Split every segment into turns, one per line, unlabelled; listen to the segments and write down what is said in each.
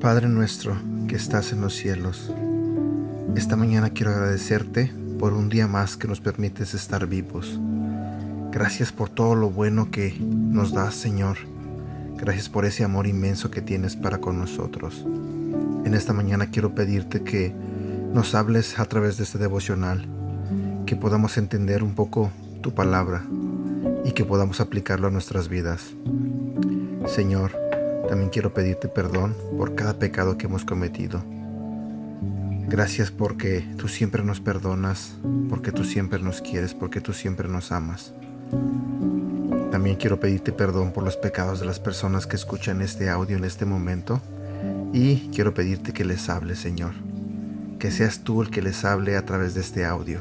Padre nuestro que estás en los cielos, esta mañana quiero agradecerte por un día más que nos permites estar vivos. Gracias por todo lo bueno que nos das, Señor. Gracias por ese amor inmenso que tienes para con nosotros. En esta mañana quiero pedirte que nos hables a través de este devocional, que podamos entender un poco tu palabra y que podamos aplicarlo a nuestras vidas. Señor, también quiero pedirte perdón por cada pecado que hemos cometido. Gracias porque tú siempre nos perdonas, porque tú siempre nos quieres, porque tú siempre nos amas. También quiero pedirte perdón por los pecados de las personas que escuchan este audio en este momento y quiero pedirte que les hable, Señor. Que seas tú el que les hable a través de este audio.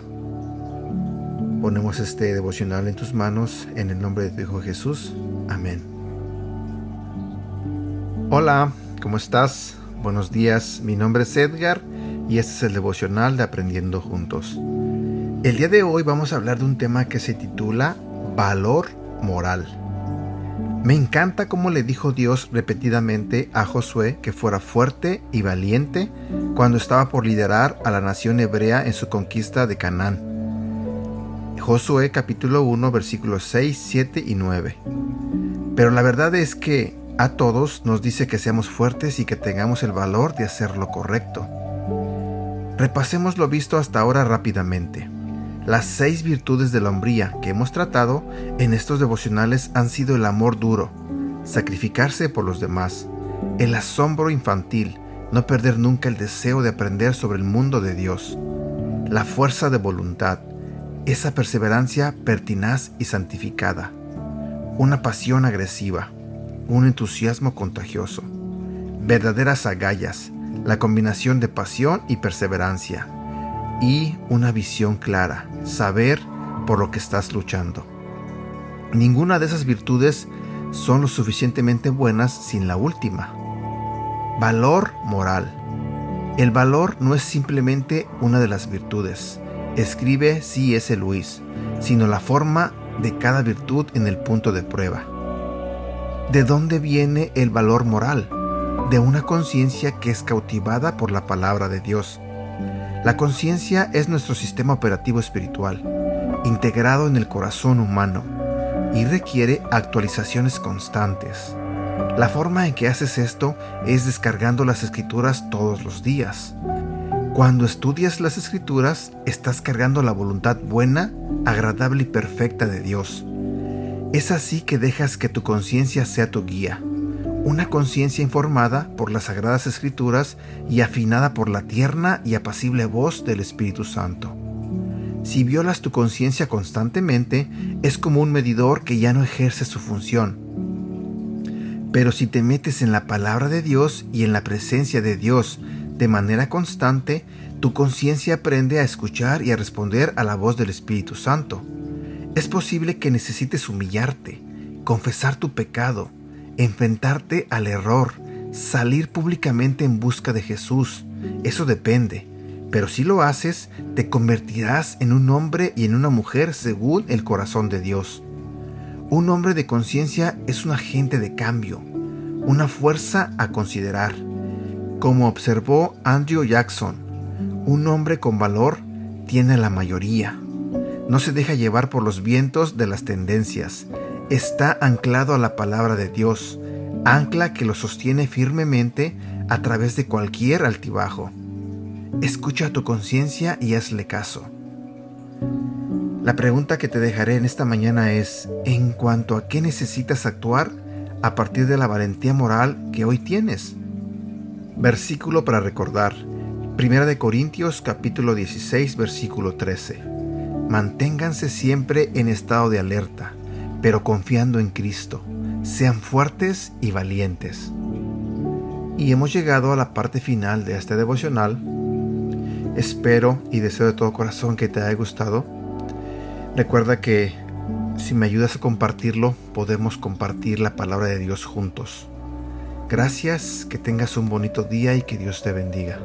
Ponemos este devocional en tus manos en el nombre de tu Hijo Jesús. Amén. Hola, ¿cómo estás? Buenos días, mi nombre es Edgar y este es el devocional de Aprendiendo Juntos. El día de hoy vamos a hablar de un tema que se titula Valor Moral. Me encanta cómo le dijo Dios repetidamente a Josué que fuera fuerte y valiente cuando estaba por liderar a la nación hebrea en su conquista de Canaán. Josué capítulo 1 versículos 6, 7 y 9. Pero la verdad es que a todos nos dice que seamos fuertes y que tengamos el valor de hacer lo correcto. Repasemos lo visto hasta ahora rápidamente. Las seis virtudes de la hombría que hemos tratado en estos devocionales han sido el amor duro, sacrificarse por los demás, el asombro infantil, no perder nunca el deseo de aprender sobre el mundo de Dios, la fuerza de voluntad, esa perseverancia pertinaz y santificada, una pasión agresiva, un entusiasmo contagioso, verdaderas agallas, la combinación de pasión y perseverancia, y una visión clara, saber por lo que estás luchando. Ninguna de esas virtudes son lo suficientemente buenas sin la última. Valor moral. El valor no es simplemente una de las virtudes, escribe C.S. Luis, sino la forma de cada virtud en el punto de prueba. ¿De dónde viene el valor moral? De una conciencia que es cautivada por la palabra de Dios. La conciencia es nuestro sistema operativo espiritual, integrado en el corazón humano, y requiere actualizaciones constantes. La forma en que haces esto es descargando las escrituras todos los días. Cuando estudias las escrituras, estás cargando la voluntad buena, agradable y perfecta de Dios. Es así que dejas que tu conciencia sea tu guía, una conciencia informada por las sagradas escrituras y afinada por la tierna y apacible voz del Espíritu Santo. Si violas tu conciencia constantemente, es como un medidor que ya no ejerce su función. Pero si te metes en la palabra de Dios y en la presencia de Dios de manera constante, tu conciencia aprende a escuchar y a responder a la voz del Espíritu Santo. Es posible que necesites humillarte, confesar tu pecado, enfrentarte al error, salir públicamente en busca de Jesús. Eso depende. Pero si lo haces, te convertirás en un hombre y en una mujer según el corazón de Dios. Un hombre de conciencia es un agente de cambio, una fuerza a considerar. Como observó Andrew Jackson, un hombre con valor tiene la mayoría. No se deja llevar por los vientos de las tendencias. Está anclado a la palabra de Dios, ancla que lo sostiene firmemente a través de cualquier altibajo. Escucha a tu conciencia y hazle caso. La pregunta que te dejaré en esta mañana es, en cuanto a qué necesitas actuar a partir de la valentía moral que hoy tienes. Versículo para recordar. Primera de Corintios capítulo 16 versículo 13. Manténganse siempre en estado de alerta, pero confiando en Cristo. Sean fuertes y valientes. Y hemos llegado a la parte final de este devocional. Espero y deseo de todo corazón que te haya gustado. Recuerda que si me ayudas a compartirlo, podemos compartir la palabra de Dios juntos. Gracias, que tengas un bonito día y que Dios te bendiga.